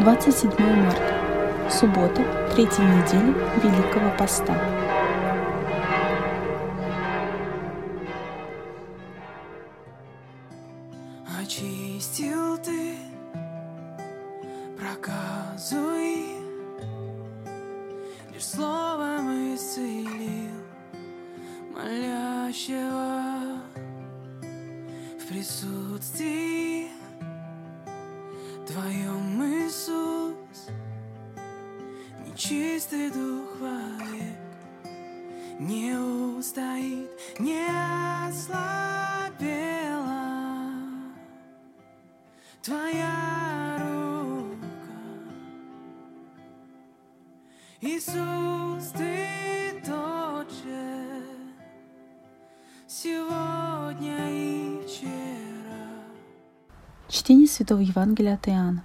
27 марта. Суббота, третьей недели Великого Поста. Очистил ты проказу и лишь словом исцелил молящего в присутствии нечистый дух вовек не устоит, не ослабела Твоя рука. Иисус, Ты тот же сегодня и вчера. Чтение Святого Евангелия от Иоанна.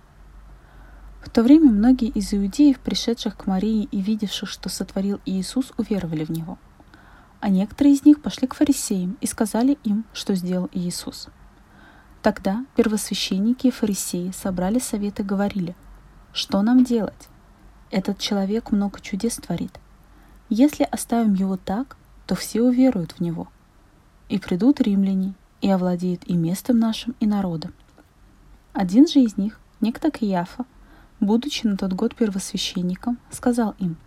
В то время многие из иудеев, пришедших к Марии и видевших, что сотворил Иисус, уверовали в Него. А некоторые из них пошли к фарисеям и сказали им, что сделал Иисус. Тогда первосвященники и фарисеи собрали совет и говорили, что нам делать? Этот человек много чудес творит. Если оставим его так, то все уверуют в него. И придут римляне, и овладеют и местом нашим, и народом. Один же из них, некто Кияфа, будучи на тот год первосвященником, сказал им,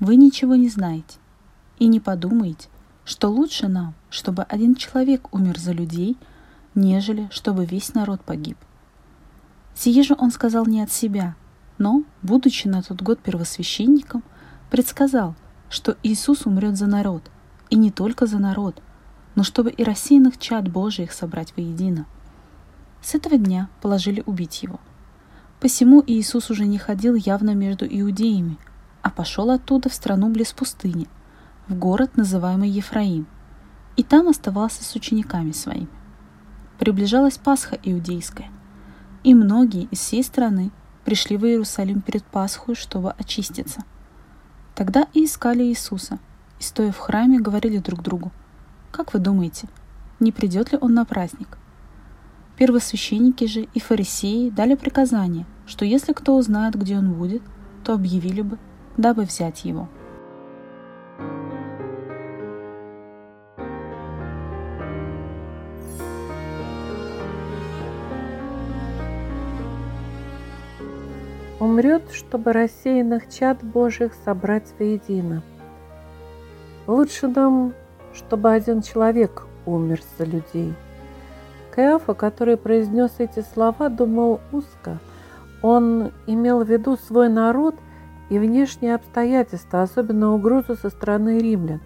«Вы ничего не знаете и не подумаете, что лучше нам, чтобы один человек умер за людей, нежели чтобы весь народ погиб». Сие же он сказал не от себя, но, будучи на тот год первосвященником, предсказал, что Иисус умрет за народ, и не только за народ, но чтобы и рассеянных чад Божиих собрать воедино – с этого дня положили убить его. Посему Иисус уже не ходил явно между иудеями, а пошел оттуда в страну близ пустыни, в город, называемый Ефраим, и там оставался с учениками своими. Приближалась Пасха иудейская, и многие из всей страны пришли в Иерусалим перед Пасхой, чтобы очиститься. Тогда и искали Иисуса, и, стоя в храме, говорили друг другу, «Как вы думаете, не придет ли он на праздник?» Первосвященники же и фарисеи дали приказание, что если кто узнает, где он будет, то объявили бы, дабы взять его. умрет, чтобы рассеянных чад Божьих собрать воедино. Лучше нам, чтобы один человек умер за людей. Каиафа, который произнес эти слова, думал узко. Он имел в виду свой народ и внешние обстоятельства, особенно угрозу со стороны римлян.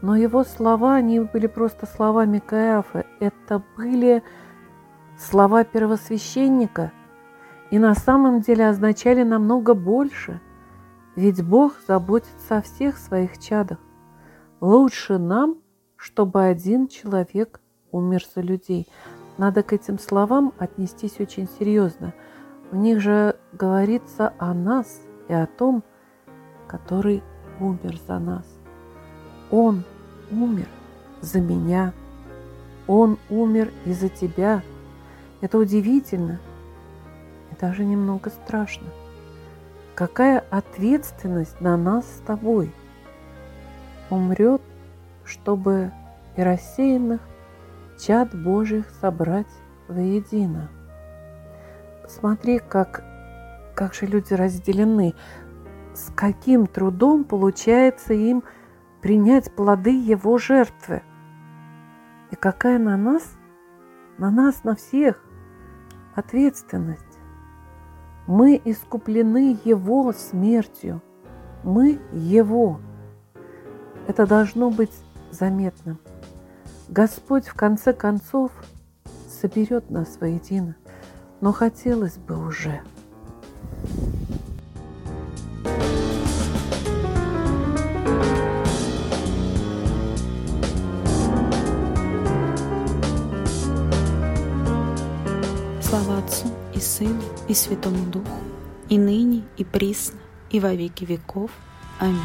Но его слова не были просто словами Каиафа, это были слова первосвященника – и на самом деле означали намного больше, ведь Бог заботится о всех своих чадах. Лучше нам, чтобы один человек умер за людей. Надо к этим словам отнестись очень серьезно. В них же говорится о нас и о том, который умер за нас. Он умер за меня. Он умер и за тебя. Это удивительно – даже немного страшно. Какая ответственность на нас с тобой? Умрет, чтобы и рассеянных чад Божьих собрать воедино. Посмотри, как, как же люди разделены, с каким трудом получается им принять плоды его жертвы. И какая на нас, на нас, на всех ответственность. Мы искуплены Его смертью. Мы Его. Это должно быть заметным. Господь в конце концов соберет нас воедино, но хотелось бы уже. Слава Отцу и Сыну и Святому Духу, и ныне, и присно, и во веки веков. Аминь.